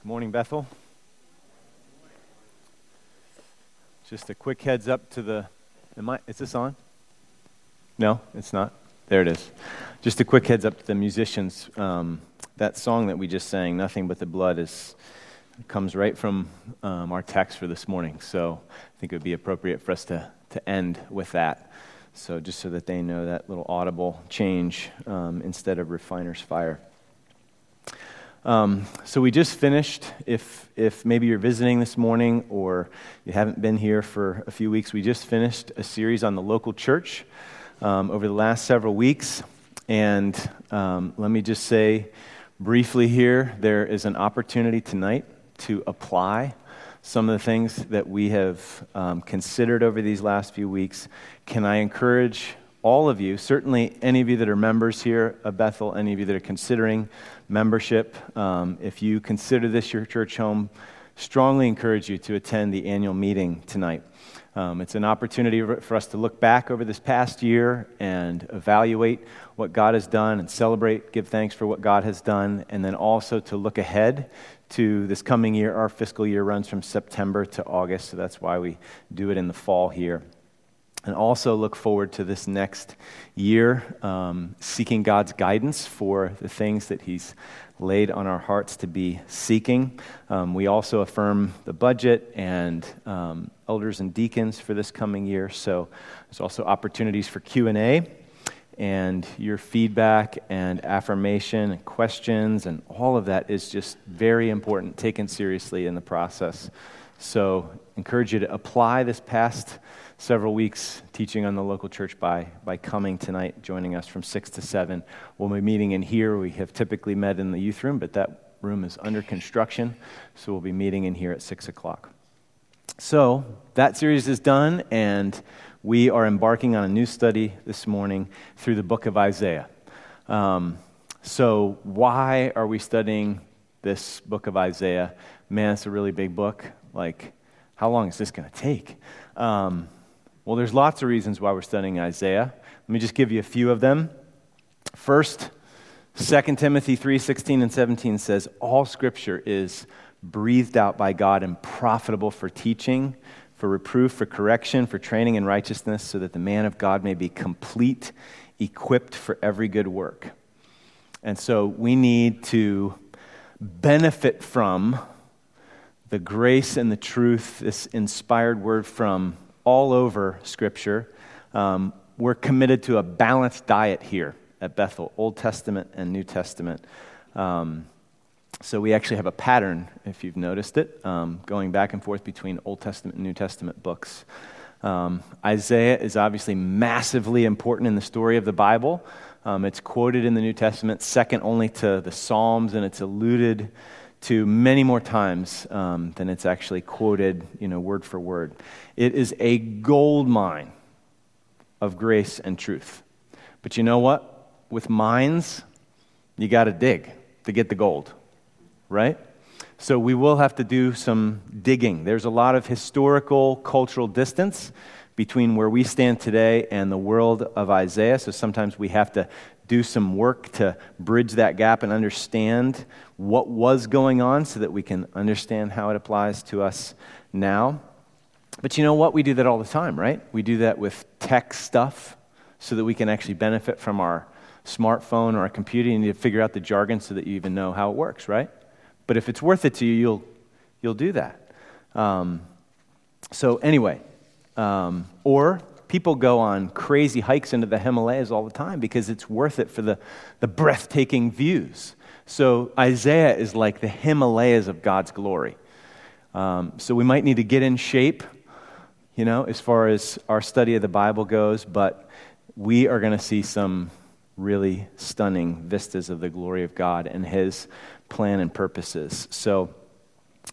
Good morning, Bethel. Just a quick heads up to the. Am I, is this on? No, it's not. There it is. Just a quick heads up to the musicians. Um, that song that we just sang, "Nothing But the Blood," is comes right from um, our text for this morning. So I think it would be appropriate for us to to end with that. So just so that they know that little audible change um, instead of refiner's fire. Um, so we just finished. If if maybe you're visiting this morning or you haven't been here for a few weeks, we just finished a series on the local church um, over the last several weeks. And um, let me just say briefly here, there is an opportunity tonight to apply some of the things that we have um, considered over these last few weeks. Can I encourage all of you, certainly any of you that are members here of Bethel, any of you that are considering membership, um, if you consider this your church home, strongly encourage you to attend the annual meeting tonight. Um, it's an opportunity for us to look back over this past year and evaluate what God has done and celebrate, give thanks for what God has done, and then also to look ahead to this coming year. Our fiscal year runs from September to August, so that's why we do it in the fall here and also look forward to this next year, um, seeking God's guidance for the things that He's laid on our hearts to be seeking. Um, we also affirm the budget and um, elders and deacons for this coming year. So there's also opportunities for Q and A, and your feedback and affirmation and questions and all of that is just very important, taken seriously in the process. So encourage you to apply this past several weeks teaching on the local church by, by coming tonight, joining us from 6 to 7. We'll be meeting in here. We have typically met in the youth room, but that room is under construction, so we'll be meeting in here at 6 o'clock. So that series is done, and we are embarking on a new study this morning through the book of Isaiah. Um, so, why are we studying this book of Isaiah? Man, it's a really big book. Like, how long is this going to take? Um, well, there's lots of reasons why we're studying Isaiah. Let me just give you a few of them. First, 2 Timothy 3:16 and 17 says all scripture is breathed out by God and profitable for teaching, for reproof, for correction, for training in righteousness, so that the man of God may be complete, equipped for every good work. And so we need to benefit from the grace and the truth, this inspired word from all over Scripture. Um, we're committed to a balanced diet here at Bethel, Old Testament and New Testament. Um, so we actually have a pattern, if you've noticed it, um, going back and forth between Old Testament and New Testament books. Um, Isaiah is obviously massively important in the story of the Bible. Um, it's quoted in the New Testament, second only to the Psalms, and it's alluded to many more times um, than it's actually quoted, you know, word for word. It is a gold mine of grace and truth. But you know what? With mines, you got to dig to get the gold, right? So we will have to do some digging. There's a lot of historical, cultural distance between where we stand today and the world of Isaiah. So sometimes we have to do some work to bridge that gap and understand what was going on so that we can understand how it applies to us now. But you know what? We do that all the time, right? We do that with tech stuff so that we can actually benefit from our smartphone or our computer. You need to figure out the jargon so that you even know how it works, right? But if it's worth it to you, you'll, you'll do that. Um, so, anyway, um, or people go on crazy hikes into the Himalayas all the time because it's worth it for the, the breathtaking views. So Isaiah is like the Himalayas of God's glory. Um, so we might need to get in shape, you know, as far as our study of the Bible goes, but we are going to see some really stunning vistas of the glory of God and His plan and purposes. So,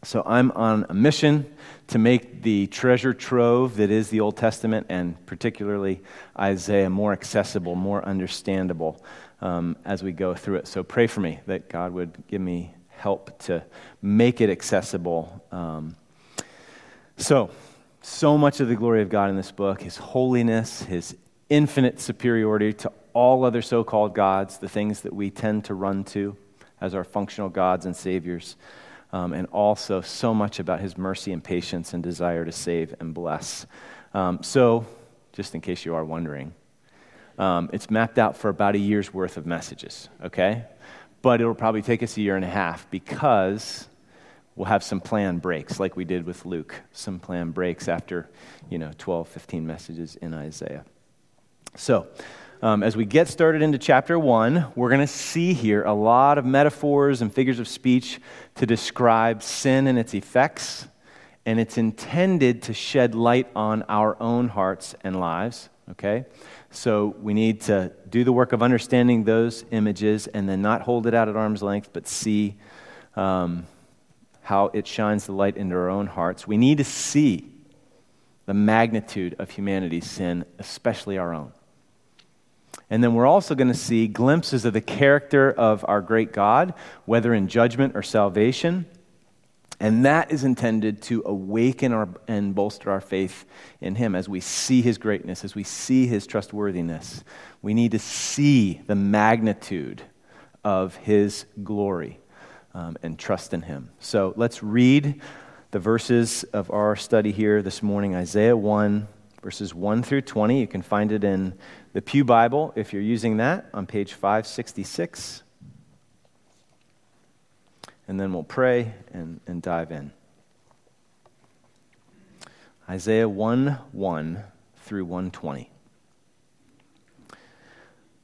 so I'm on a mission to make the treasure trove that is the Old Testament and particularly Isaiah more accessible, more understandable um, as we go through it. So pray for me that God would give me help to make it accessible. Um, so, so much of the glory of God in this book, His holiness, His infinite superiority to all other so called gods, the things that we tend to run to as our functional gods and saviors. Um, and also so much about his mercy and patience and desire to save and bless. Um, so, just in case you are wondering, um, it's mapped out for about a year's worth of messages, okay? But it'll probably take us a year and a half because we'll have some plan breaks like we did with Luke, some plan breaks after, you know, 12, 15 messages in Isaiah. So, um, as we get started into chapter one, we're going to see here a lot of metaphors and figures of speech to describe sin and its effects, and it's intended to shed light on our own hearts and lives, okay? So we need to do the work of understanding those images and then not hold it out at arm's length, but see um, how it shines the light into our own hearts. We need to see the magnitude of humanity's sin, especially our own. And then we're also going to see glimpses of the character of our great God, whether in judgment or salvation. And that is intended to awaken our, and bolster our faith in Him as we see His greatness, as we see His trustworthiness. We need to see the magnitude of His glory um, and trust in Him. So let's read the verses of our study here this morning Isaiah 1, verses 1 through 20. You can find it in the Pew Bible, if you're using that, on page 566. And then we'll pray and, and dive in. Isaiah 1 1 through 120.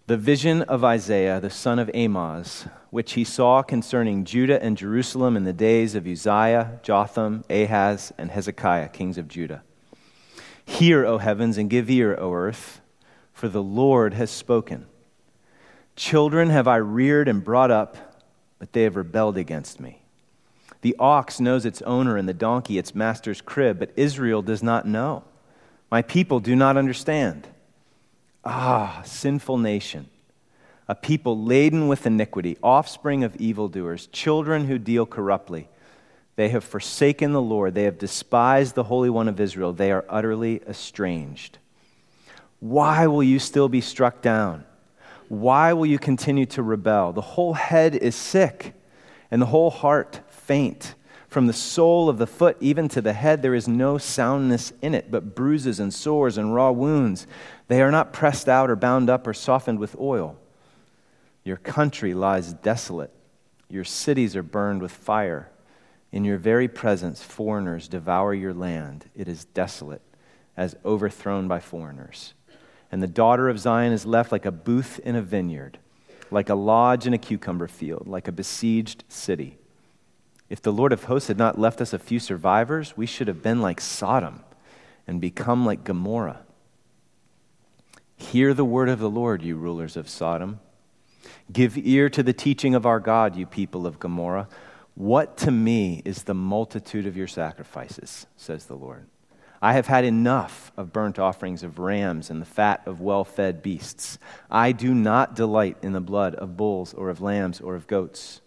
The vision of Isaiah, the son of Amoz, which he saw concerning Judah and Jerusalem in the days of Uzziah, Jotham, Ahaz, and Hezekiah, kings of Judah. Hear, O heavens, and give ear, O earth for the Lord has spoken. Children have I reared and brought up, but they have rebelled against me. The ox knows its owner and the donkey its master's crib, but Israel does not know. My people do not understand. Ah, sinful nation, a people laden with iniquity, offspring of evildoers, children who deal corruptly. They have forsaken the Lord, they have despised the Holy One of Israel, they are utterly estranged. Why will you still be struck down? Why will you continue to rebel? The whole head is sick, and the whole heart faint. From the sole of the foot even to the head, there is no soundness in it, but bruises and sores and raw wounds. They are not pressed out or bound up or softened with oil. Your country lies desolate. Your cities are burned with fire. In your very presence, foreigners devour your land. It is desolate, as overthrown by foreigners and the daughter of Zion is left like a booth in a vineyard, like a lodge in a cucumber field, like a besieged city. If the Lord of hosts had not left us a few survivors, we should have been like Sodom and become like Gomorrah. Hear the word of the Lord, you rulers of Sodom. Give ear to the teaching of our God, you people of Gomorrah. What to me is the multitude of your sacrifices, says the Lord. I have had enough of burnt offerings of rams and the fat of well fed beasts. I do not delight in the blood of bulls or of lambs or of goats.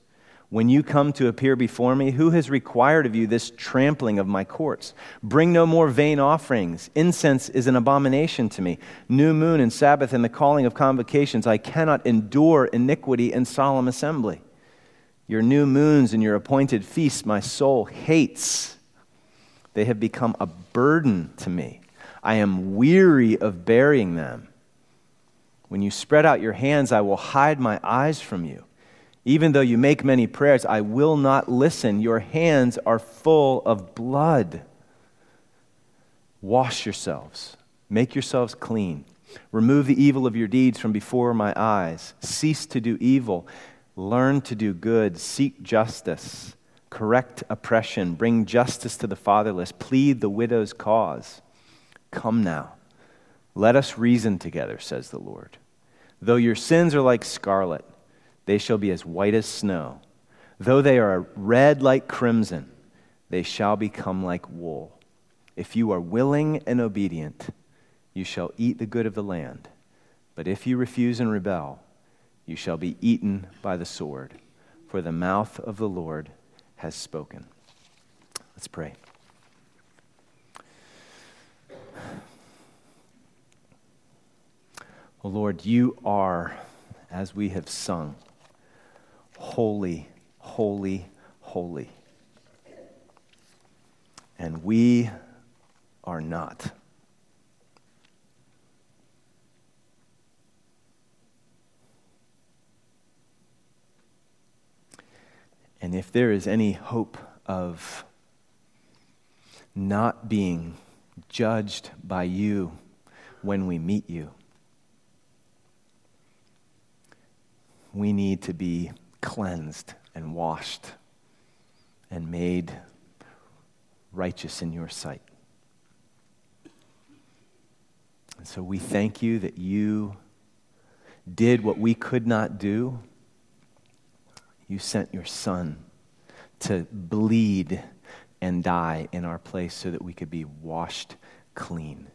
When you come to appear before me, who has required of you this trampling of my courts? Bring no more vain offerings. Incense is an abomination to me. New moon and Sabbath and the calling of convocations. I cannot endure iniquity and solemn assembly. Your new moons and your appointed feasts my soul hates. They have become a burden to me. I am weary of burying them. When you spread out your hands, I will hide my eyes from you. Even though you make many prayers, I will not listen. Your hands are full of blood. Wash yourselves, make yourselves clean. Remove the evil of your deeds from before my eyes. Cease to do evil. Learn to do good. Seek justice correct oppression, bring justice to the fatherless, plead the widow's cause. Come now, let us reason together, says the Lord. Though your sins are like scarlet, they shall be as white as snow. Though they are red like crimson, they shall become like wool. If you are willing and obedient, you shall eat the good of the land. But if you refuse and rebel, you shall be eaten by the sword. For the mouth of the Lord has spoken. Let's pray. Oh Lord, you are, as we have sung, holy, holy, holy. and we are not. And if there is any hope of not being judged by you when we meet you, we need to be cleansed and washed and made righteous in your sight. And so we thank you that you did what we could not do. You sent your son to bleed and die in our place so that we could be washed clean.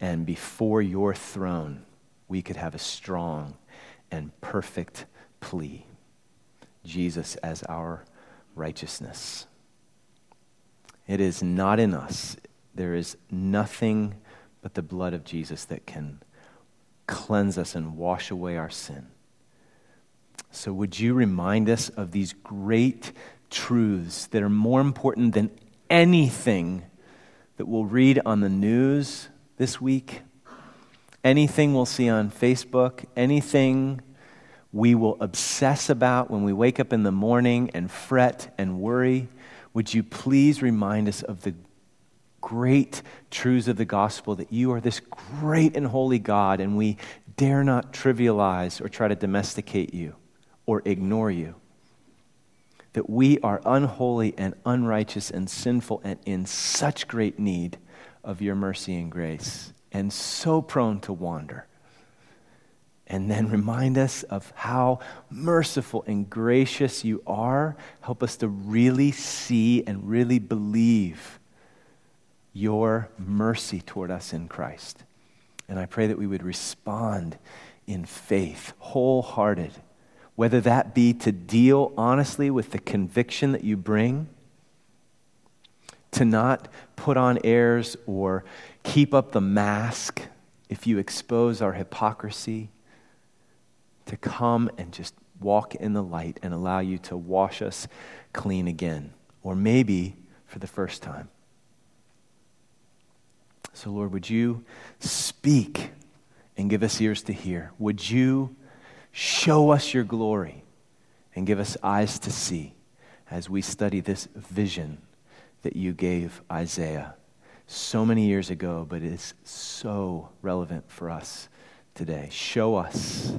And before your throne, we could have a strong and perfect plea Jesus as our righteousness. It is not in us. There is nothing but the blood of Jesus that can cleanse us and wash away our sin. So, would you remind us of these great truths that are more important than anything that we'll read on the news this week, anything we'll see on Facebook, anything we will obsess about when we wake up in the morning and fret and worry? Would you please remind us of the great truths of the gospel that you are this great and holy God, and we dare not trivialize or try to domesticate you or ignore you? That we are unholy and unrighteous and sinful and in such great need of your mercy and grace, and so prone to wander and then remind us of how merciful and gracious you are. Help us to really see and really believe your mercy toward us in Christ. And I pray that we would respond in faith, wholehearted, whether that be to deal honestly with the conviction that you bring, to not put on airs or keep up the mask if you expose our hypocrisy to come and just walk in the light and allow you to wash us clean again, or maybe for the first time. So, Lord, would you speak and give us ears to hear? Would you show us your glory and give us eyes to see as we study this vision that you gave Isaiah so many years ago, but is so relevant for us today? Show us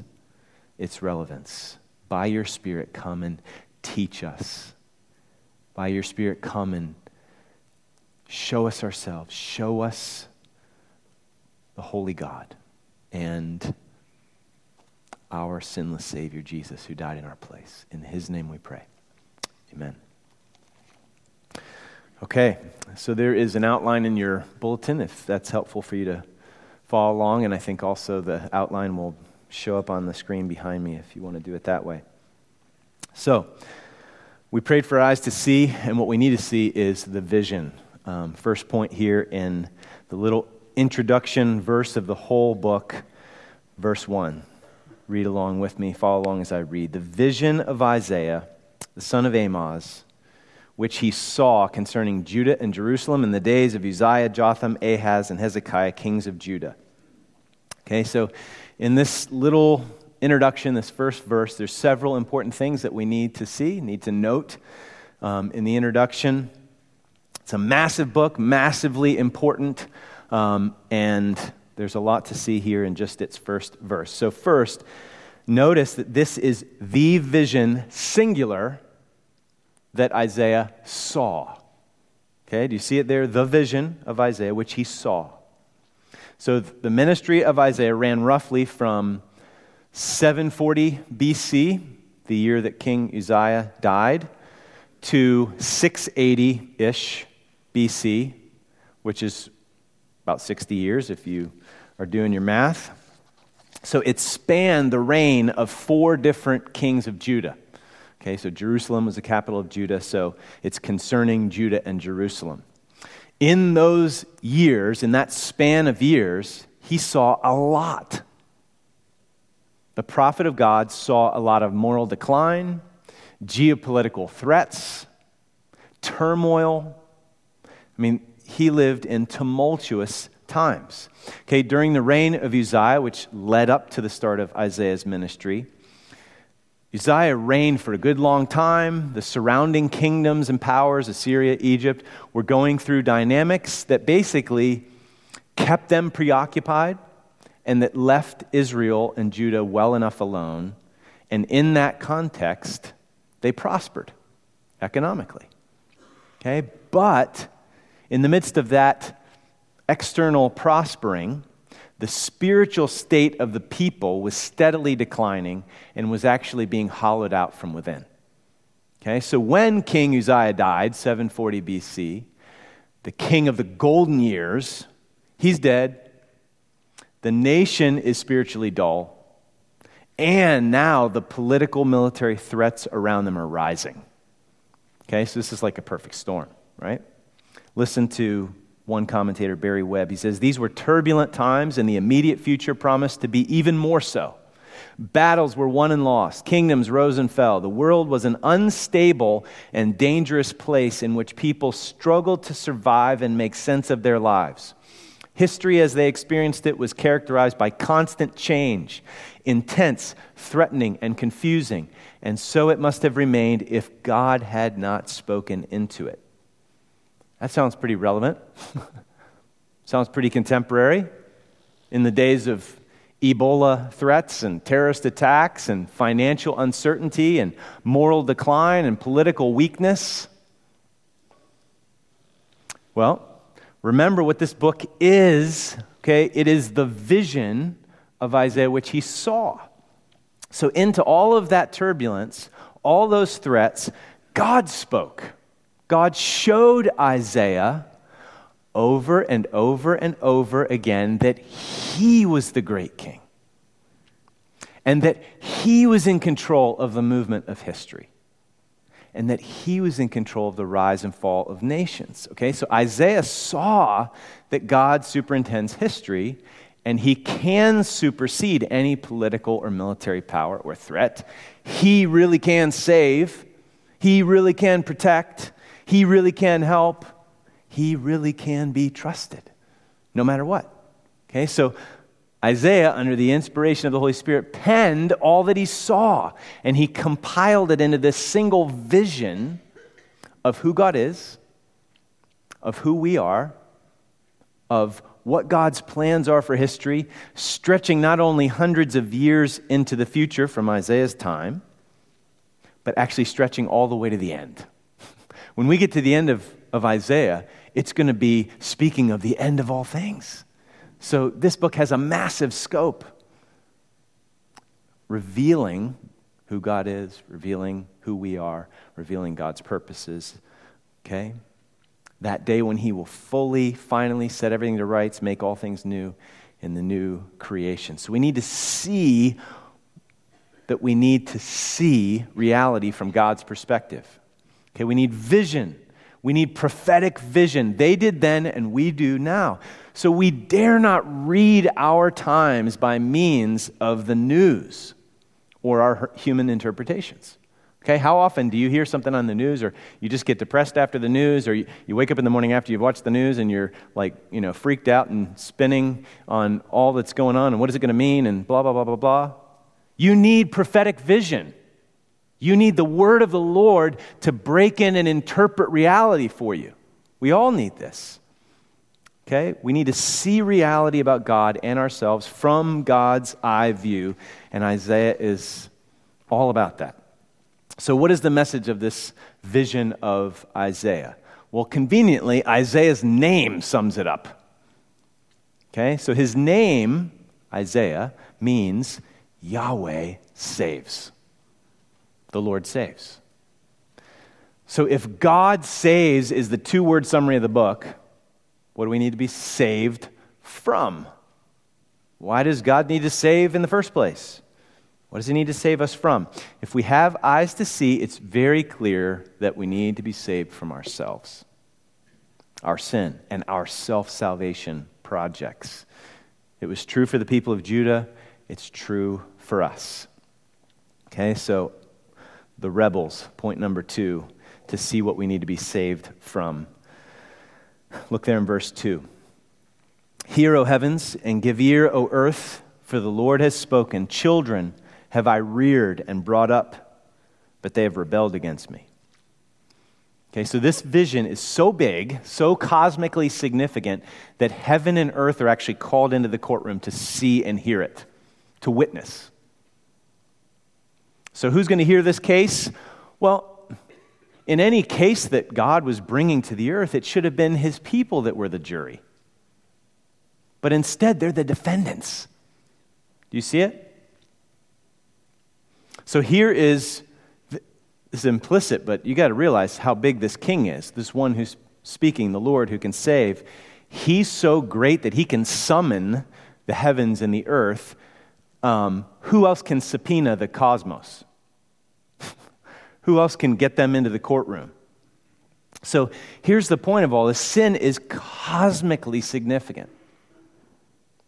its relevance. By your Spirit, come and teach us. By your Spirit, come and show us ourselves. Show us the Holy God and our sinless Savior, Jesus, who died in our place. In His name we pray. Amen. Okay, so there is an outline in your bulletin if that's helpful for you to follow along, and I think also the outline will show up on the screen behind me if you want to do it that way. So, we prayed for eyes to see, and what we need to see is the vision. Um, first point here in the little introduction verse of the whole book, verse 1. Read along with me, follow along as I read. The vision of Isaiah, the son of Amoz, which he saw concerning Judah and Jerusalem in the days of Uzziah, Jotham, Ahaz, and Hezekiah, kings of Judah. Okay, so in this little introduction, this first verse, there's several important things that we need to see, need to note um, in the introduction. It's a massive book, massively important, um, and there's a lot to see here in just its first verse. So, first, notice that this is the vision, singular, that Isaiah saw. Okay, do you see it there? The vision of Isaiah, which he saw. So the ministry of Isaiah ran roughly from 740 BC, the year that King Uzziah died, to 680 ish BC, which is about 60 years if you are doing your math. So it spanned the reign of four different kings of Judah. Okay, so Jerusalem was the capital of Judah, so it's concerning Judah and Jerusalem in those years, in that span of years, he saw a lot. The prophet of God saw a lot of moral decline, geopolitical threats, turmoil, I mean, he lived in tumultuous times. Okay, during the reign of Uzziah, which led up to the start of Isaiah's ministry, Uzziah reigned for a good long time. The surrounding kingdoms and powers, Assyria, Egypt, were going through dynamics that basically kept them preoccupied and that left Israel and Judah well enough alone. And in that context, they prospered economically. Okay? But in the midst of that external prospering, the spiritual state of the people was steadily declining and was actually being hollowed out from within. Okay, so when King Uzziah died, 740 BC, the king of the golden years, he's dead. The nation is spiritually dull. And now the political military threats around them are rising. Okay, so this is like a perfect storm, right? Listen to one commentator, Barry Webb. He says, These were turbulent times, and the immediate future promised to be even more so. Battles were won and lost, kingdoms rose and fell. The world was an unstable and dangerous place in which people struggled to survive and make sense of their lives. History, as they experienced it, was characterized by constant change, intense, threatening, and confusing, and so it must have remained if God had not spoken into it. That sounds pretty relevant. sounds pretty contemporary. In the days of Ebola threats and terrorist attacks and financial uncertainty and moral decline and political weakness. Well, remember what this book is, okay? It is the vision of Isaiah which he saw. So, into all of that turbulence, all those threats, God spoke. God showed Isaiah over and over and over again that he was the great king and that he was in control of the movement of history and that he was in control of the rise and fall of nations. Okay, so Isaiah saw that God superintends history and he can supersede any political or military power or threat. He really can save, he really can protect, he really can help. He really can be trusted, no matter what. Okay, so Isaiah, under the inspiration of the Holy Spirit, penned all that he saw, and he compiled it into this single vision of who God is, of who we are, of what God's plans are for history, stretching not only hundreds of years into the future from Isaiah's time, but actually stretching all the way to the end. When we get to the end of, of Isaiah, it's going to be speaking of the end of all things. So this book has a massive scope, revealing who God is, revealing who we are, revealing God's purposes. Okay? That day when He will fully, finally set everything to rights, make all things new in the new creation. So we need to see that we need to see reality from God's perspective. Okay, we need vision. We need prophetic vision. They did then, and we do now. So we dare not read our times by means of the news or our human interpretations. Okay, how often do you hear something on the news or you just get depressed after the news or you, you wake up in the morning after you've watched the news and you're like, you know, freaked out and spinning on all that's going on and what is it going to mean and blah, blah, blah, blah, blah? You need prophetic vision. You need the word of the Lord to break in and interpret reality for you. We all need this. Okay? We need to see reality about God and ourselves from God's eye view, and Isaiah is all about that. So, what is the message of this vision of Isaiah? Well, conveniently, Isaiah's name sums it up. Okay? So, his name, Isaiah, means Yahweh saves the Lord saves. So if God saves is the two word summary of the book, what do we need to be saved from? Why does God need to save in the first place? What does He need to save us from? If we have eyes to see, it's very clear that we need to be saved from ourselves, our sin, and our self salvation projects. It was true for the people of Judah, it's true for us. Okay, so the rebels, point number two, to see what we need to be saved from. Look there in verse 2. Hear, O heavens, and give ear, O earth, for the Lord has spoken. Children have I reared and brought up, but they have rebelled against me. Okay, so this vision is so big, so cosmically significant, that heaven and earth are actually called into the courtroom to see and hear it, to witness. So, who's going to hear this case? Well, in any case that God was bringing to the earth, it should have been his people that were the jury. But instead, they're the defendants. Do you see it? So here is this is implicit, but you got to realize how big this king is. This one who's speaking, the Lord who can save. He's so great that he can summon the heavens and the earth. Um, who else can subpoena the cosmos? Who else can get them into the courtroom? So here's the point of all this sin is cosmically significant.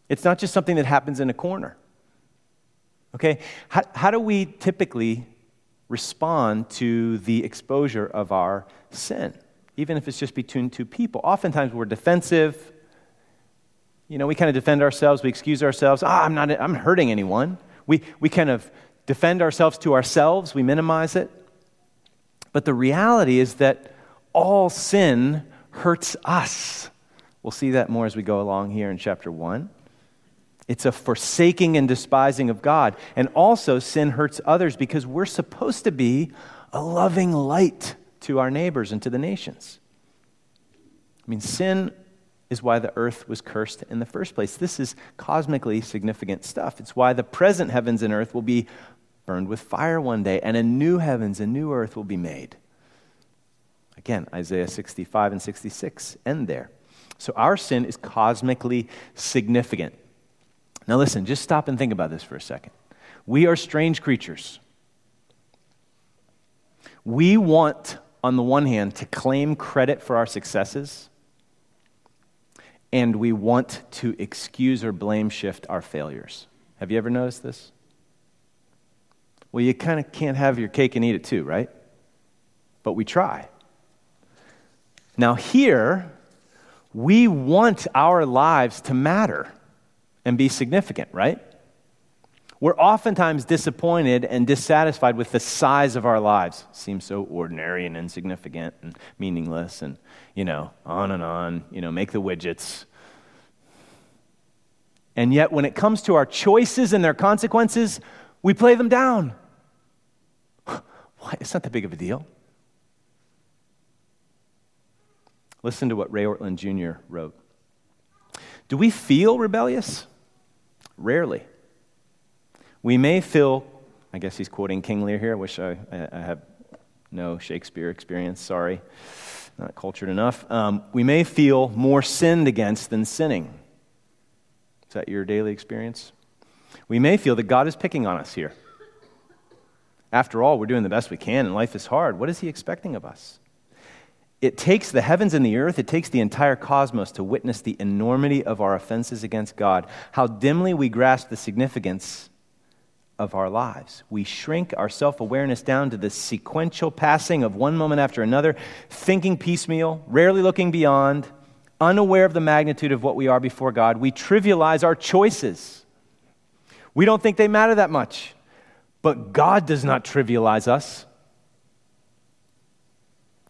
It's not just something that happens in a corner. Okay? How, how do we typically respond to the exposure of our sin, even if it's just between two people? Oftentimes we're defensive. You know, we kind of defend ourselves, we excuse ourselves. Ah, I'm not I'm hurting anyone. We, we kind of defend ourselves to ourselves, we minimize it. But the reality is that all sin hurts us. We'll see that more as we go along here in chapter 1. It's a forsaking and despising of God. And also, sin hurts others because we're supposed to be a loving light to our neighbors and to the nations. I mean, sin is why the earth was cursed in the first place. This is cosmically significant stuff. It's why the present heavens and earth will be burned with fire one day, and a new heavens a new earth will be made. Again, Isaiah 65 and 66 end there. So our sin is cosmically significant. Now, listen, just stop and think about this for a second. We are strange creatures. We want, on the one hand, to claim credit for our successes, and we want to excuse or blame shift our failures. Have you ever noticed this? Well, you kind of can't have your cake and eat it too, right? But we try. Now, here, we want our lives to matter and be significant, right? We're oftentimes disappointed and dissatisfied with the size of our lives. It seems so ordinary and insignificant and meaningless and, you know, on and on, you know, make the widgets. And yet, when it comes to our choices and their consequences, we play them down. What? It's not that big of a deal. Listen to what Ray Ortlund Jr. wrote. Do we feel rebellious? Rarely. We may feel, I guess he's quoting King Lear here. I wish I, I have no Shakespeare experience, sorry. Not cultured enough. Um, we may feel more sinned against than sinning. Is that your daily experience? We may feel that God is picking on us here. After all, we're doing the best we can, and life is hard. What is He expecting of us? It takes the heavens and the earth, it takes the entire cosmos to witness the enormity of our offenses against God, how dimly we grasp the significance of our lives. We shrink our self awareness down to the sequential passing of one moment after another, thinking piecemeal, rarely looking beyond, unaware of the magnitude of what we are before God. We trivialize our choices. We don't think they matter that much. But God does not trivialize us.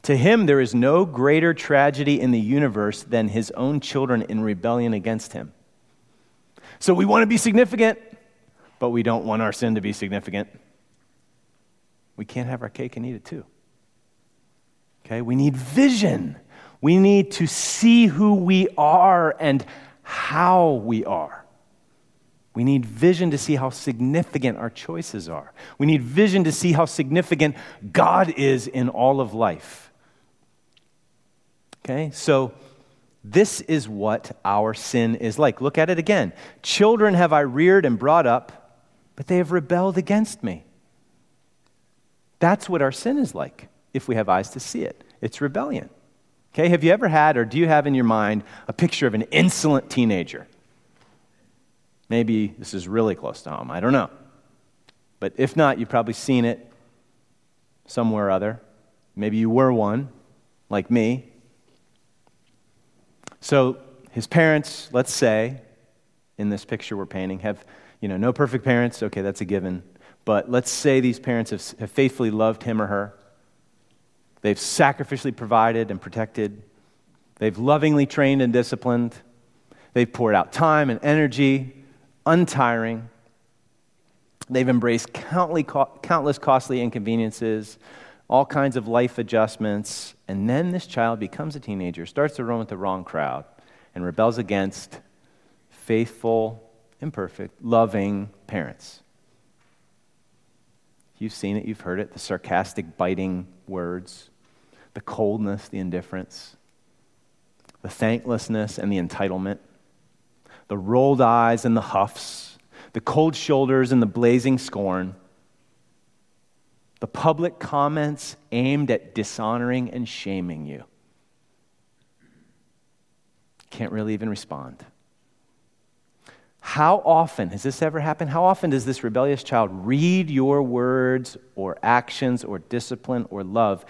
To him, there is no greater tragedy in the universe than his own children in rebellion against him. So we want to be significant, but we don't want our sin to be significant. We can't have our cake and eat it too. Okay? We need vision. We need to see who we are and how we are. We need vision to see how significant our choices are. We need vision to see how significant God is in all of life. Okay, so this is what our sin is like. Look at it again. Children have I reared and brought up, but they have rebelled against me. That's what our sin is like, if we have eyes to see it. It's rebellion. Okay, have you ever had, or do you have in your mind, a picture of an insolent teenager? Maybe this is really close to home. I don't know. But if not, you've probably seen it somewhere or other. Maybe you were one, like me. So his parents, let's say, in this picture we're painting, have you know no perfect parents. Okay, that's a given. But let's say these parents have, have faithfully loved him or her. They've sacrificially provided and protected. They've lovingly trained and disciplined. They've poured out time and energy, untiring. They've embraced countless costly inconveniences, all kinds of life adjustments. And then this child becomes a teenager, starts to run with the wrong crowd, and rebels against faithful, imperfect, loving parents. You've seen it, you've heard it the sarcastic, biting words, the coldness, the indifference, the thanklessness and the entitlement, the rolled eyes and the huffs, the cold shoulders and the blazing scorn, the public comments aimed at dishonoring and shaming you. Can't really even respond. How often, has this ever happened? How often does this rebellious child read your words or actions or discipline or love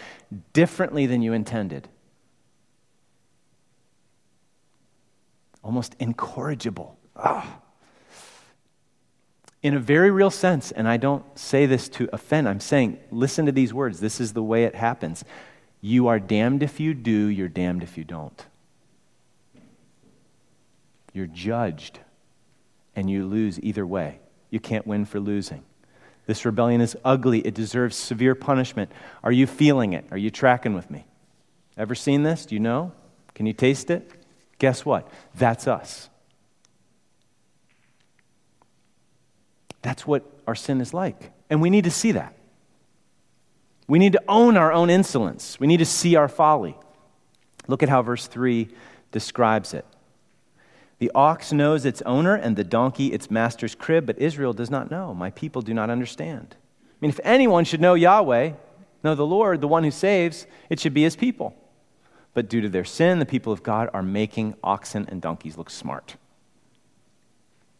differently than you intended? Almost incorrigible. Ah. In a very real sense, and I don't say this to offend, I'm saying, listen to these words. This is the way it happens. You are damned if you do, you're damned if you don't. You're judged and you lose either way. You can't win for losing. This rebellion is ugly. It deserves severe punishment. Are you feeling it? Are you tracking with me? Ever seen this? Do you know? Can you taste it? Guess what? That's us. That's what our sin is like. And we need to see that. We need to own our own insolence. We need to see our folly. Look at how verse 3 describes it. The ox knows its owner and the donkey its master's crib, but Israel does not know. My people do not understand. I mean, if anyone should know Yahweh, know the Lord, the one who saves, it should be his people. But due to their sin, the people of God are making oxen and donkeys look smart.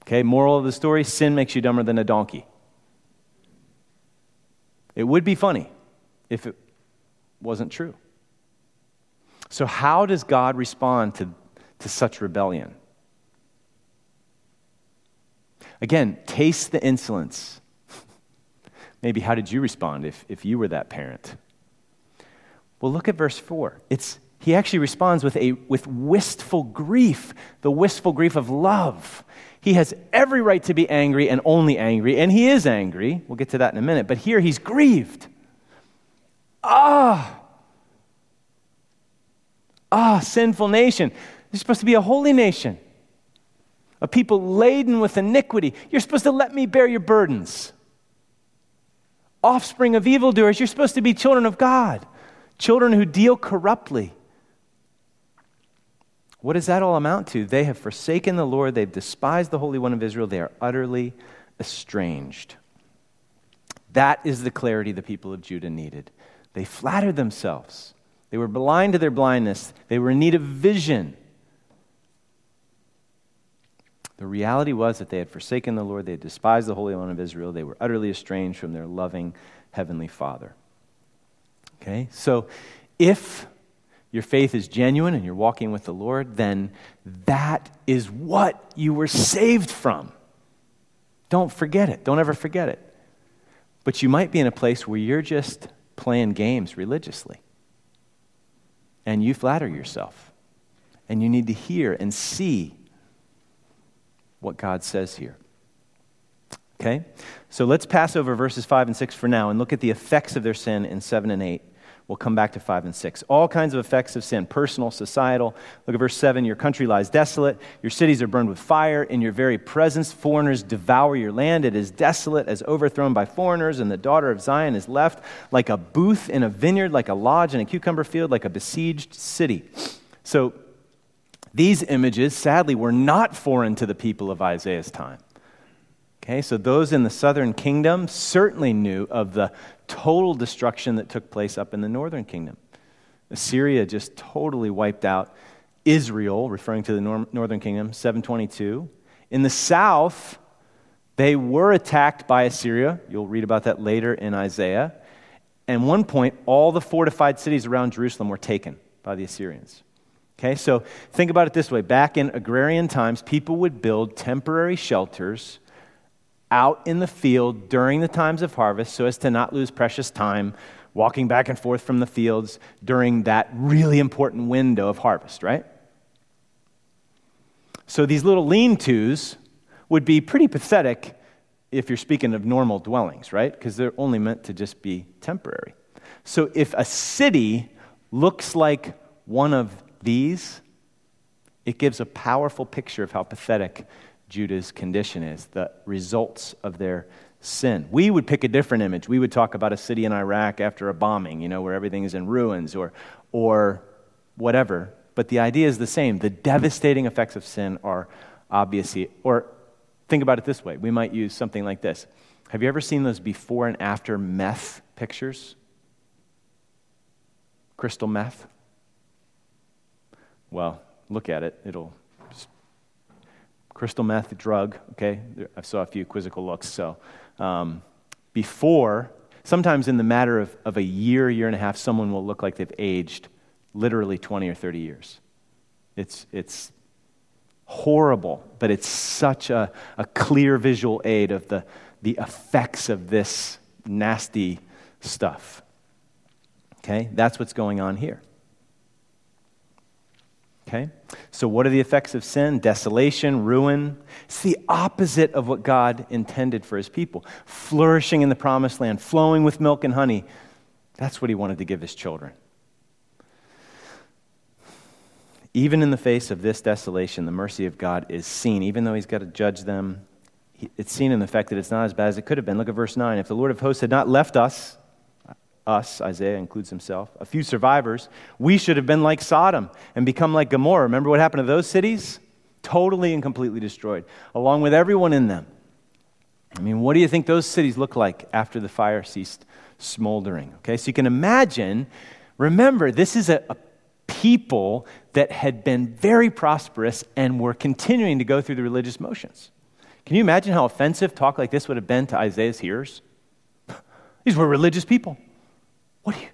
Okay, moral of the story sin makes you dumber than a donkey. It would be funny if it wasn't true. So, how does God respond to, to such rebellion? Again, taste the insolence. Maybe how did you respond if, if you were that parent? Well, look at verse 4. It's, he actually responds with, a, with wistful grief, the wistful grief of love. He has every right to be angry and only angry, and he is angry. We'll get to that in a minute. But here he's grieved. Ah! Ah, sinful nation. You're supposed to be a holy nation a people laden with iniquity. You're supposed to let me bear your burdens. Offspring of evildoers, you're supposed to be children of God, children who deal corruptly. What does that all amount to? They have forsaken the Lord, they've despised the Holy One of Israel, they are utterly estranged. That is the clarity the people of Judah needed. They flattered themselves. They were blind to their blindness. They were in need of vision. The reality was that they had forsaken the Lord, they had despised the Holy One of Israel, they were utterly estranged from their loving Heavenly Father. Okay? So if your faith is genuine and you're walking with the Lord, then that is what you were saved from. Don't forget it. Don't ever forget it. But you might be in a place where you're just playing games religiously. And you flatter yourself. And you need to hear and see what God says here. Okay? So let's pass over verses 5 and 6 for now and look at the effects of their sin in 7 and 8. We'll come back to 5 and 6. All kinds of effects of sin personal, societal. Look at verse 7 Your country lies desolate, your cities are burned with fire. In your very presence, foreigners devour your land. It is desolate as overthrown by foreigners, and the daughter of Zion is left like a booth in a vineyard, like a lodge in a cucumber field, like a besieged city. So these images, sadly, were not foreign to the people of Isaiah's time. Okay, so those in the southern kingdom certainly knew of the total destruction that took place up in the northern kingdom. Assyria just totally wiped out Israel, referring to the nor- northern kingdom, 722. In the south, they were attacked by Assyria. You'll read about that later in Isaiah. And one point, all the fortified cities around Jerusalem were taken by the Assyrians. Okay, so think about it this way. Back in agrarian times, people would build temporary shelters out in the field during the times of harvest so as to not lose precious time walking back and forth from the fields during that really important window of harvest, right? So these little lean tos would be pretty pathetic if you're speaking of normal dwellings, right? Because they're only meant to just be temporary. So if a city looks like one of these, it gives a powerful picture of how pathetic Judah's condition is, the results of their sin. We would pick a different image. We would talk about a city in Iraq after a bombing, you know, where everything is in ruins or, or whatever. But the idea is the same. The devastating effects of sin are obviously, or think about it this way. We might use something like this. Have you ever seen those before and after meth pictures? Crystal meth? Well, look at it. It'll crystal meth drug. Okay, I saw a few quizzical looks. So, um, before, sometimes in the matter of, of a year, year and a half, someone will look like they've aged literally 20 or 30 years. It's, it's horrible, but it's such a, a clear visual aid of the, the effects of this nasty stuff. Okay? That's what's going on here. Okay? So, what are the effects of sin? Desolation, ruin. It's the opposite of what God intended for his people. Flourishing in the promised land, flowing with milk and honey. That's what he wanted to give his children. Even in the face of this desolation, the mercy of God is seen. Even though he's got to judge them, it's seen in the fact that it's not as bad as it could have been. Look at verse 9. If the Lord of hosts had not left us, us, Isaiah includes himself, a few survivors, we should have been like Sodom and become like Gomorrah. Remember what happened to those cities? Totally and completely destroyed, along with everyone in them. I mean, what do you think those cities look like after the fire ceased smoldering? Okay, so you can imagine, remember, this is a, a people that had been very prosperous and were continuing to go through the religious motions. Can you imagine how offensive talk like this would have been to Isaiah's hearers? These were religious people. What do you,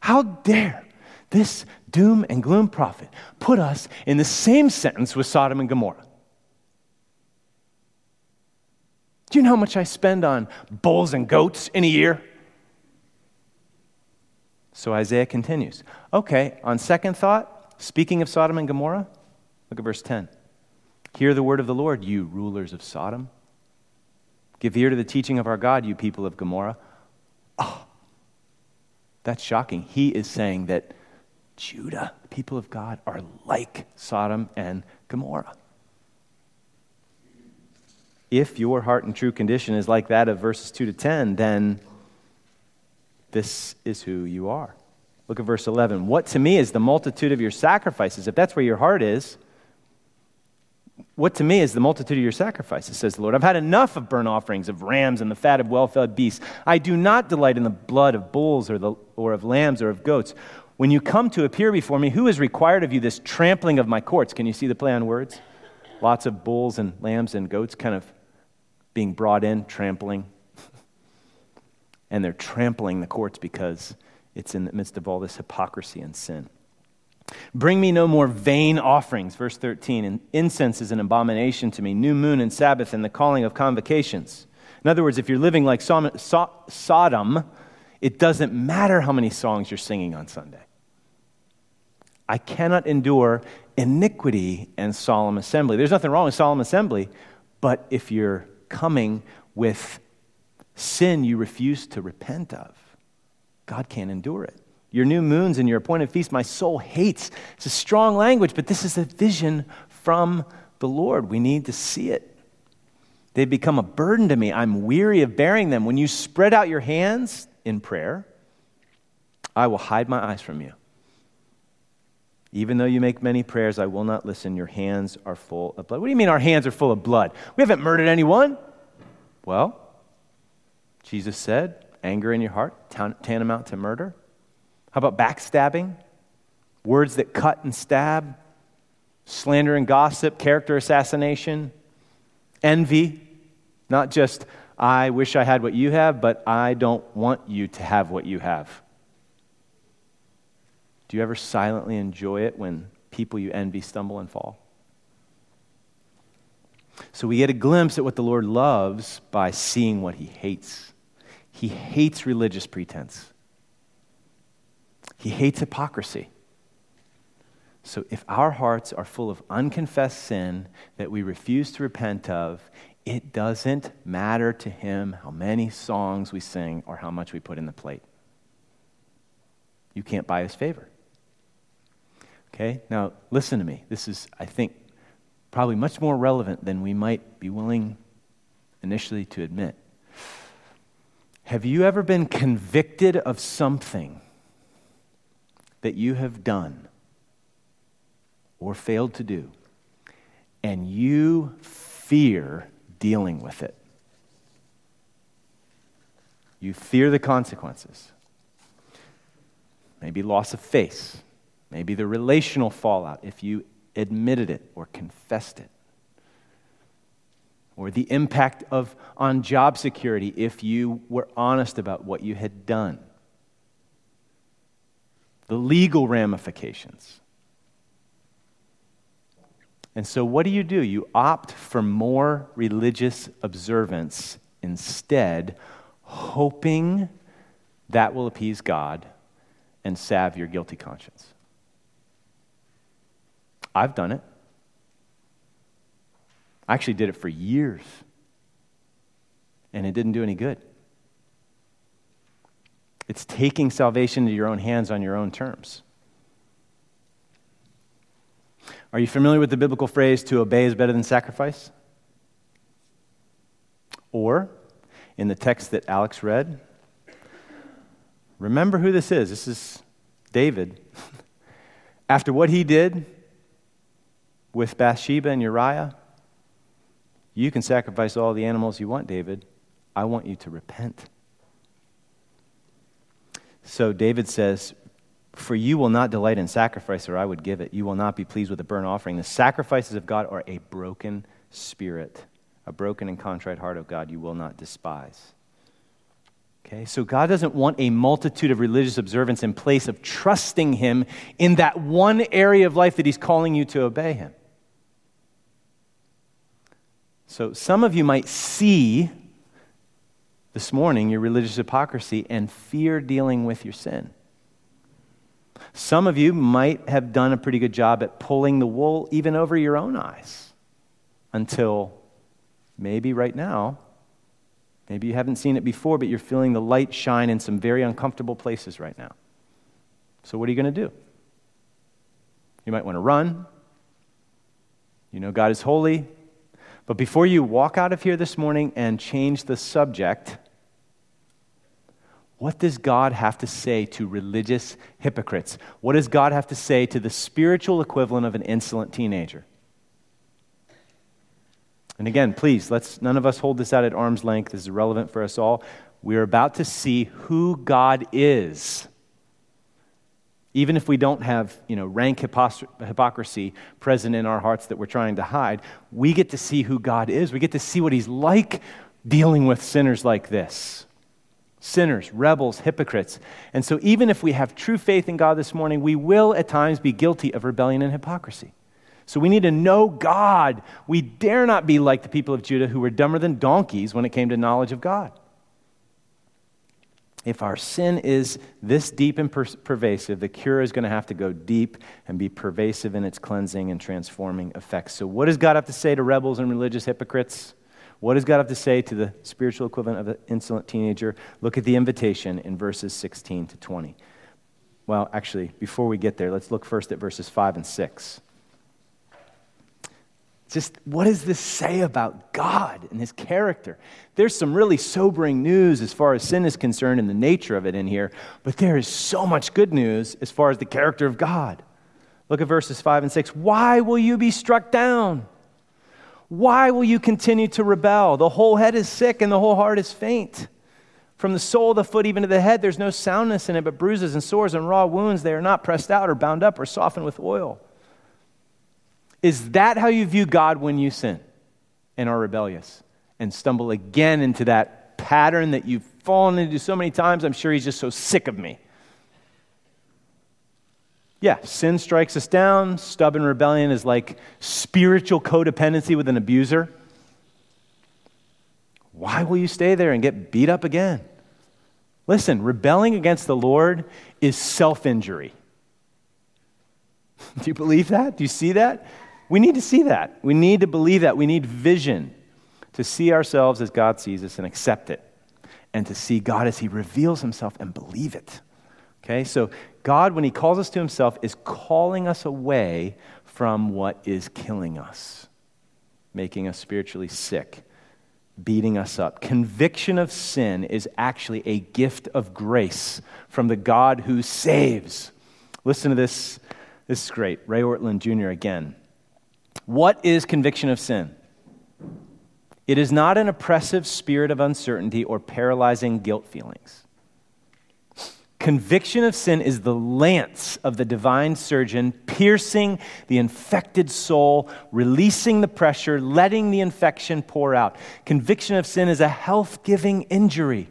how dare this doom and gloom prophet put us in the same sentence with Sodom and Gomorrah? Do you know how much I spend on bulls and goats in a year? So Isaiah continues. Okay, on second thought, speaking of Sodom and Gomorrah, look at verse 10. Hear the word of the Lord, you rulers of Sodom. Give ear to the teaching of our God, you people of Gomorrah. Oh, that's shocking. He is saying that Judah, the people of God, are like Sodom and Gomorrah. If your heart and true condition is like that of verses 2 to 10, then this is who you are. Look at verse 11. What to me is the multitude of your sacrifices? If that's where your heart is, what to me is the multitude of your sacrifices, says the Lord. I've had enough of burnt offerings, of rams, and the fat of well fed beasts. I do not delight in the blood of bulls or, the, or of lambs or of goats. When you come to appear before me, who has required of you this trampling of my courts? Can you see the play on words? Lots of bulls and lambs and goats kind of being brought in, trampling. and they're trampling the courts because it's in the midst of all this hypocrisy and sin. Bring me no more vain offerings. Verse 13. And incense is an abomination to me, new moon and Sabbath, and the calling of convocations. In other words, if you're living like Sodom, it doesn't matter how many songs you're singing on Sunday. I cannot endure iniquity and solemn assembly. There's nothing wrong with solemn assembly, but if you're coming with sin you refuse to repent of, God can't endure it. Your new moons and your appointed feasts, my soul hates. It's a strong language, but this is a vision from the Lord. We need to see it. They become a burden to me. I'm weary of bearing them. When you spread out your hands in prayer, I will hide my eyes from you. Even though you make many prayers, I will not listen. Your hands are full of blood. What do you mean our hands are full of blood? We haven't murdered anyone. Well, Jesus said, anger in your heart, tantamount to murder. How about backstabbing? Words that cut and stab, slander and gossip, character assassination, envy. Not just, I wish I had what you have, but I don't want you to have what you have. Do you ever silently enjoy it when people you envy stumble and fall. So we get a glimpse at what the Lord loves by seeing what he hates. He hates religious pretense, he hates hypocrisy. So if our hearts are full of unconfessed sin that we refuse to repent of, it doesn't matter to him how many songs we sing or how much we put in the plate. You can't buy his favor. Okay? Now, listen to me. This is, I think, probably much more relevant than we might be willing initially to admit. Have you ever been convicted of something that you have done or failed to do, and you fear dealing with it? You fear the consequences. Maybe loss of face. Maybe the relational fallout if you admitted it or confessed it. Or the impact of, on job security if you were honest about what you had done. The legal ramifications. And so, what do you do? You opt for more religious observance instead, hoping that will appease God and salve your guilty conscience. I've done it. I actually did it for years, and it didn't do any good. It's taking salvation into your own hands on your own terms. Are you familiar with the biblical phrase, to obey is better than sacrifice? Or, in the text that Alex read, remember who this is. This is David. After what he did, with Bathsheba and Uriah, you can sacrifice all the animals you want, David. I want you to repent. So David says, For you will not delight in sacrifice, or I would give it. You will not be pleased with a burnt offering. The sacrifices of God are a broken spirit, a broken and contrite heart of God you will not despise. Okay, so God doesn't want a multitude of religious observance in place of trusting Him in that one area of life that He's calling you to obey Him. So some of you might see this morning your religious hypocrisy and fear dealing with your sin. Some of you might have done a pretty good job at pulling the wool even over your own eyes until maybe right now, maybe you haven't seen it before, but you're feeling the light shine in some very uncomfortable places right now. So, what are you going to do? You might want to run. You know, God is holy. But before you walk out of here this morning and change the subject, what does God have to say to religious hypocrites? What does God have to say to the spiritual equivalent of an insolent teenager? And again, please, let's none of us hold this out at arm's length. This is relevant for us all. We're about to see who God is even if we don't have you know, rank hypocrisy present in our hearts that we're trying to hide, we get to see who God is. We get to see what He's like dealing with sinners like this sinners, rebels, hypocrites. And so, even if we have true faith in God this morning, we will at times be guilty of rebellion and hypocrisy. So, we need to know God. We dare not be like the people of Judah who were dumber than donkeys when it came to knowledge of God if our sin is this deep and per- pervasive, the cure is going to have to go deep and be pervasive in its cleansing and transforming effects. So, what does God have to say to rebels and religious hypocrites? What does God have to say to the spiritual equivalent of an insolent teenager? Look at the invitation in verses 16 to 20. Well, actually, before we get there, let's look first at verses 5 and 6 just what does this say about God and his character? There's some really sobering news as far as sin is concerned and the nature of it in here, but there is so much good news as far as the character of God. Look at verses 5 and 6. Why will you be struck down? Why will you continue to rebel? The whole head is sick and the whole heart is faint. From the sole of the foot even to the head, there's no soundness in it, but bruises and sores and raw wounds. They are not pressed out or bound up or softened with oil. Is that how you view God when you sin and are rebellious and stumble again into that pattern that you've fallen into so many times? I'm sure He's just so sick of me. Yeah, sin strikes us down. Stubborn rebellion is like spiritual codependency with an abuser. Why will you stay there and get beat up again? Listen, rebelling against the Lord is self injury. Do you believe that? Do you see that? We need to see that. We need to believe that. We need vision to see ourselves as God sees us and accept it, and to see God as He reveals Himself and believe it. Okay, so God, when He calls us to Himself, is calling us away from what is killing us, making us spiritually sick, beating us up. Conviction of sin is actually a gift of grace from the God who saves. Listen to this. This is great. Ray Ortlund Jr. again. What is conviction of sin? It is not an oppressive spirit of uncertainty or paralyzing guilt feelings. Conviction of sin is the lance of the divine surgeon, piercing the infected soul, releasing the pressure, letting the infection pour out. Conviction of sin is a health giving injury.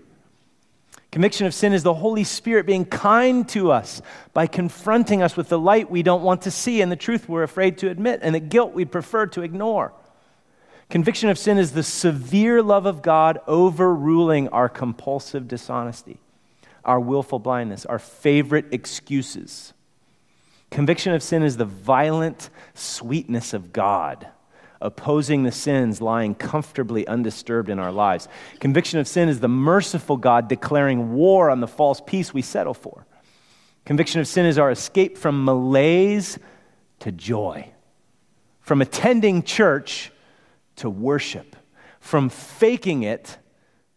Conviction of sin is the Holy Spirit being kind to us by confronting us with the light we don't want to see and the truth we're afraid to admit and the guilt we prefer to ignore. Conviction of sin is the severe love of God overruling our compulsive dishonesty our willful blindness, our favorite excuses. Conviction of sin is the violent sweetness of God, opposing the sins lying comfortably undisturbed in our lives. Conviction of sin is the merciful God declaring war on the false peace we settle for. Conviction of sin is our escape from malaise to joy, from attending church to worship, from faking it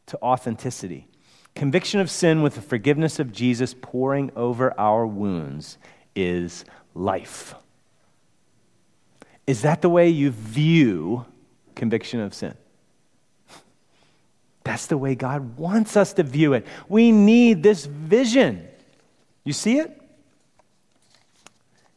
to authenticity. Conviction of sin with the forgiveness of Jesus pouring over our wounds is life. Is that the way you view conviction of sin? That's the way God wants us to view it. We need this vision. You see it?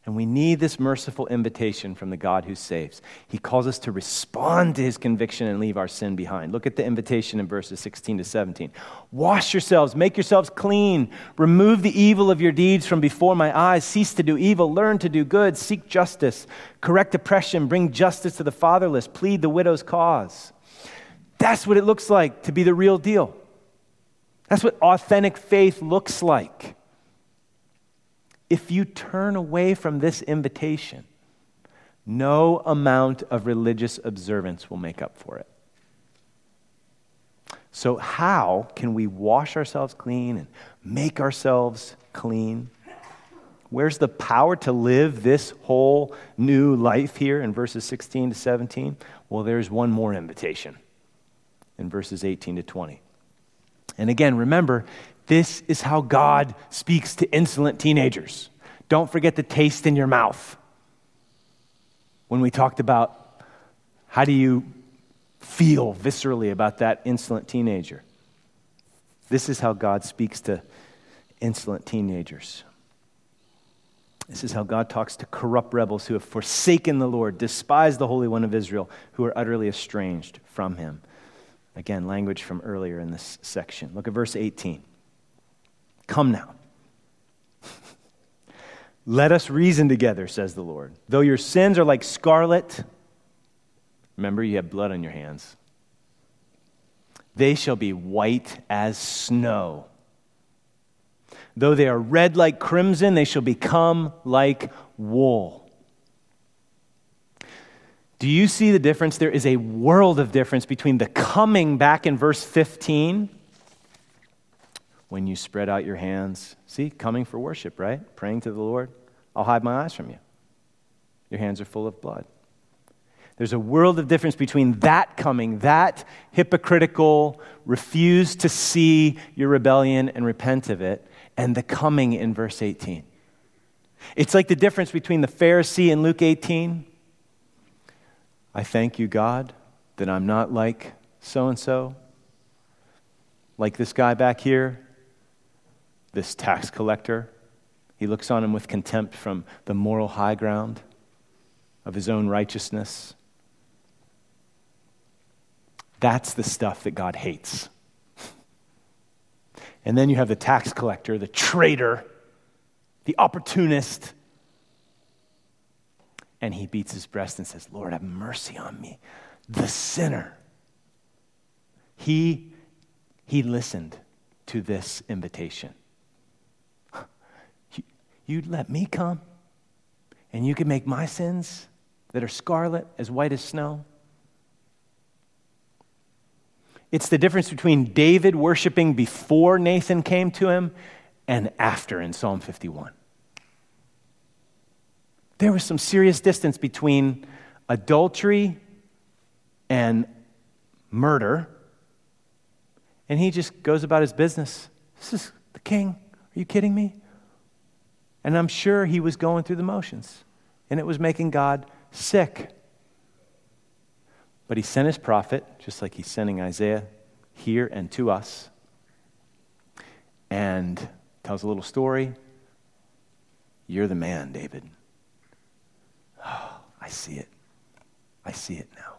And we need this merciful invitation from the God who saves. He calls us to respond to his conviction and leave our sin behind. Look at the invitation in verses 16 to 17. Wash yourselves, make yourselves clean, remove the evil of your deeds from before my eyes, cease to do evil, learn to do good, seek justice, correct oppression, bring justice to the fatherless, plead the widow's cause. That's what it looks like to be the real deal. That's what authentic faith looks like if you turn away from this invitation, no amount of religious observance will make up for it. So, how can we wash ourselves clean and make ourselves clean? Where's the power to live this whole new life here in verses 16 to 17? Well, there's one more invitation in verses 18 to 20. And again, remember, this is how God speaks to insolent teenagers. Don't forget the taste in your mouth. When we talked about how do you feel viscerally about that insolent teenager, this is how God speaks to insolent teenagers. This is how God talks to corrupt rebels who have forsaken the Lord, despised the Holy One of Israel, who are utterly estranged from him. Again, language from earlier in this section. Look at verse 18. Come now. Let us reason together, says the Lord. Though your sins are like scarlet, remember you have blood on your hands, they shall be white as snow. Though they are red like crimson, they shall become like wool. Do you see the difference? There is a world of difference between the coming back in verse 15 when you spread out your hands. See, coming for worship, right? Praying to the Lord. I'll hide my eyes from you. Your hands are full of blood. There's a world of difference between that coming, that hypocritical, refuse to see your rebellion and repent of it, and the coming in verse 18. It's like the difference between the Pharisee in Luke 18. I thank you, God, that I'm not like so and so, like this guy back here, this tax collector. He looks on him with contempt from the moral high ground of his own righteousness. That's the stuff that God hates. And then you have the tax collector, the traitor, the opportunist, and he beats his breast and says, Lord, have mercy on me, the sinner. He, he listened to this invitation. You, you'd let me come, and you could make my sins that are scarlet as white as snow. It's the difference between David worshiping before Nathan came to him and after in Psalm 51. There was some serious distance between adultery and murder, and he just goes about his business. This is the king. Are you kidding me? And I'm sure he was going through the motions, and it was making God sick. But he sent his prophet, just like he's sending Isaiah here and to us, and tells a little story. You're the man, David. Oh, I see it. I see it now.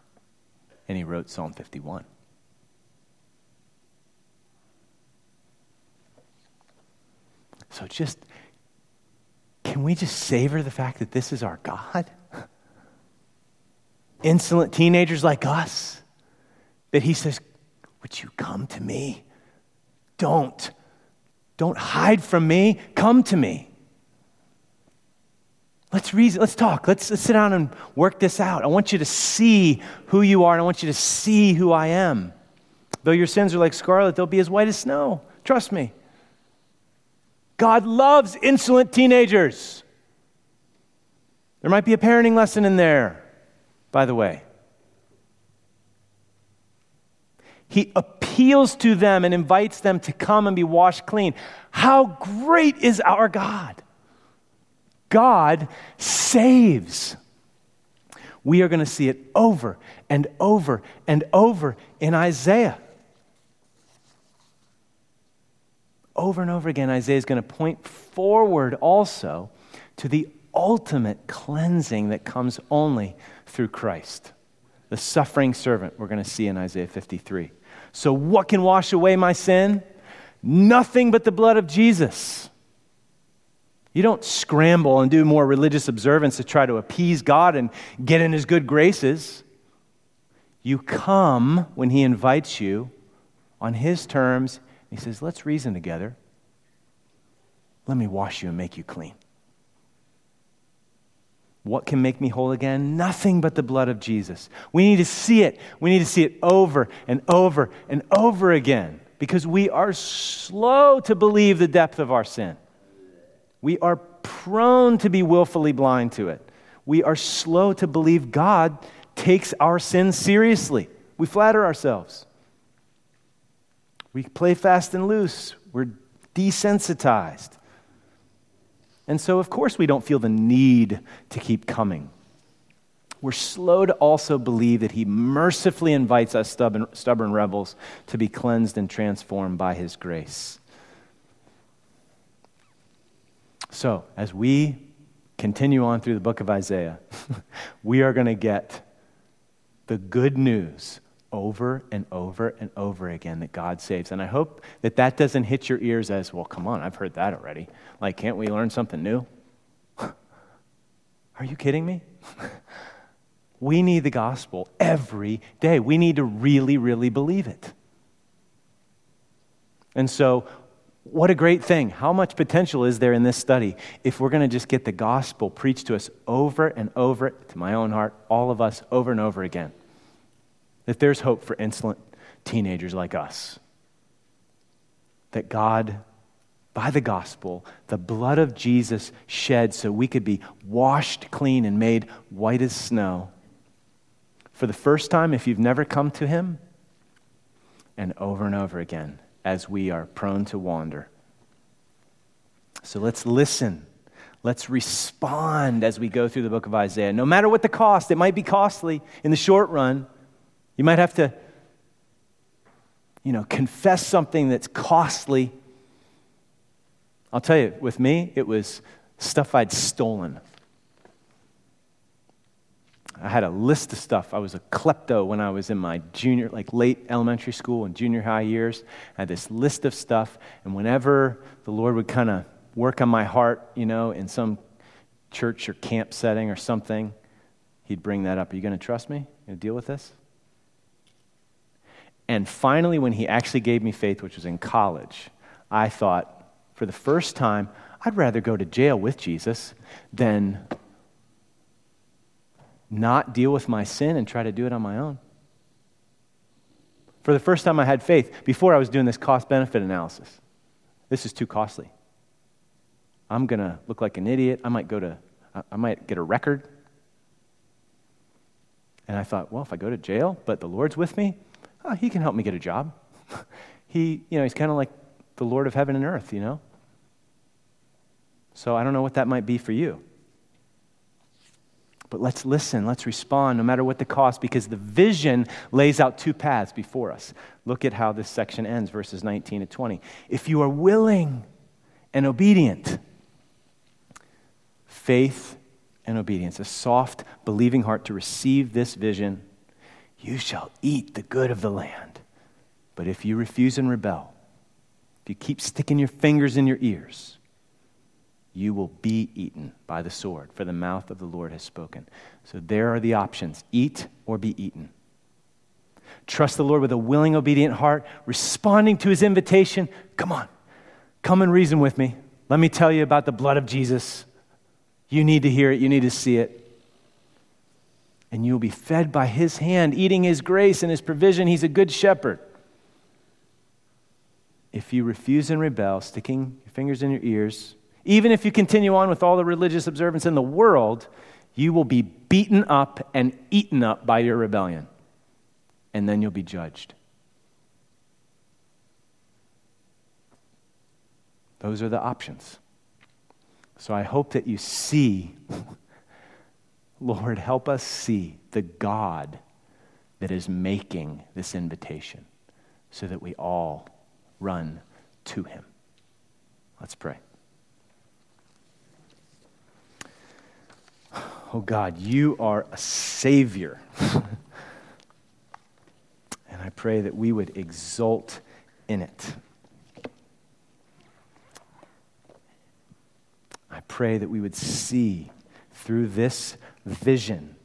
And he wrote Psalm 51. So just, can we just savor the fact that this is our God? Insolent teenagers like us, that he says, Would you come to me? Don't. Don't hide from me. Come to me. Let's reason, let's talk. Let's, let's sit down and work this out. I want you to see who you are, and I want you to see who I am. Though your sins are like scarlet, they'll be as white as snow. Trust me. God loves insolent teenagers. There might be a parenting lesson in there, by the way. He appeals to them and invites them to come and be washed clean. How great is our God! God saves. We are going to see it over and over and over in Isaiah. Over and over again, Isaiah is going to point forward also to the ultimate cleansing that comes only through Christ. The suffering servant, we're going to see in Isaiah 53. So, what can wash away my sin? Nothing but the blood of Jesus. You don't scramble and do more religious observance to try to appease God and get in His good graces. You come when He invites you on His terms. He says, Let's reason together. Let me wash you and make you clean. What can make me whole again? Nothing but the blood of Jesus. We need to see it. We need to see it over and over and over again because we are slow to believe the depth of our sin. We are prone to be willfully blind to it. We are slow to believe God takes our sin seriously. We flatter ourselves. We play fast and loose. We're desensitized. And so, of course, we don't feel the need to keep coming. We're slow to also believe that He mercifully invites us stubborn, stubborn rebels to be cleansed and transformed by His grace. So, as we continue on through the book of Isaiah, we are going to get the good news over and over and over again that God saves. And I hope that that doesn't hit your ears as, well, come on, I've heard that already. Like, can't we learn something new? Are you kidding me? we need the gospel every day. We need to really, really believe it. And so, what a great thing. How much potential is there in this study if we're going to just get the gospel preached to us over and over, to my own heart, all of us, over and over again? That there's hope for insolent teenagers like us. That God, by the gospel, the blood of Jesus shed so we could be washed clean and made white as snow. For the first time, if you've never come to Him, and over and over again as we are prone to wander. So let's listen. Let's respond as we go through the book of Isaiah. No matter what the cost, it might be costly in the short run. You might have to, you know, confess something that's costly. I'll tell you, with me, it was stuff I'd stolen. I had a list of stuff. I was a klepto when I was in my junior, like late elementary school and junior high years. I had this list of stuff, and whenever the Lord would kind of work on my heart, you know, in some church or camp setting or something, he'd bring that up. Are you going to trust me? You Going to deal with this? And finally, when he actually gave me faith, which was in college, I thought, for the first time, I'd rather go to jail with Jesus than not deal with my sin and try to do it on my own. For the first time, I had faith. Before, I was doing this cost benefit analysis. This is too costly. I'm going to look like an idiot. I might go to, I might get a record. And I thought, well, if I go to jail, but the Lord's with me, oh, he can help me get a job. he, you know, he's kind of like the Lord of heaven and earth, you know? So I don't know what that might be for you. But let's listen, let's respond, no matter what the cost, because the vision lays out two paths before us. Look at how this section ends, verses 19 to 20. If you are willing and obedient, faith and obedience, a soft, believing heart to receive this vision, you shall eat the good of the land. But if you refuse and rebel, if you keep sticking your fingers in your ears, you will be eaten by the sword, for the mouth of the Lord has spoken. So there are the options eat or be eaten. Trust the Lord with a willing, obedient heart, responding to his invitation. Come on, come and reason with me. Let me tell you about the blood of Jesus. You need to hear it, you need to see it. And you'll be fed by his hand, eating his grace and his provision. He's a good shepherd. If you refuse and rebel, sticking your fingers in your ears, even if you continue on with all the religious observance in the world, you will be beaten up and eaten up by your rebellion. And then you'll be judged. Those are the options. So I hope that you see, Lord, help us see the God that is making this invitation so that we all run to him. Let's pray. Oh God, you are a Savior. and I pray that we would exult in it. I pray that we would see through this vision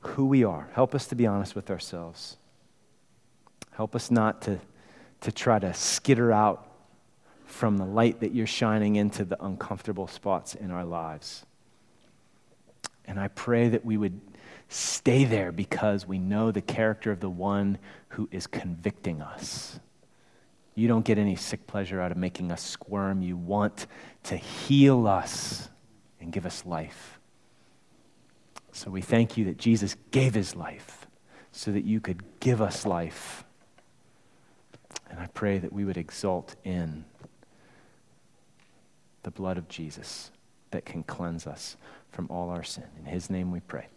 who we are. Help us to be honest with ourselves. Help us not to, to try to skitter out from the light that you're shining into the uncomfortable spots in our lives. And I pray that we would stay there because we know the character of the one who is convicting us. You don't get any sick pleasure out of making us squirm. You want to heal us and give us life. So we thank you that Jesus gave his life so that you could give us life. And I pray that we would exult in the blood of Jesus that can cleanse us from all our sin. In his name we pray.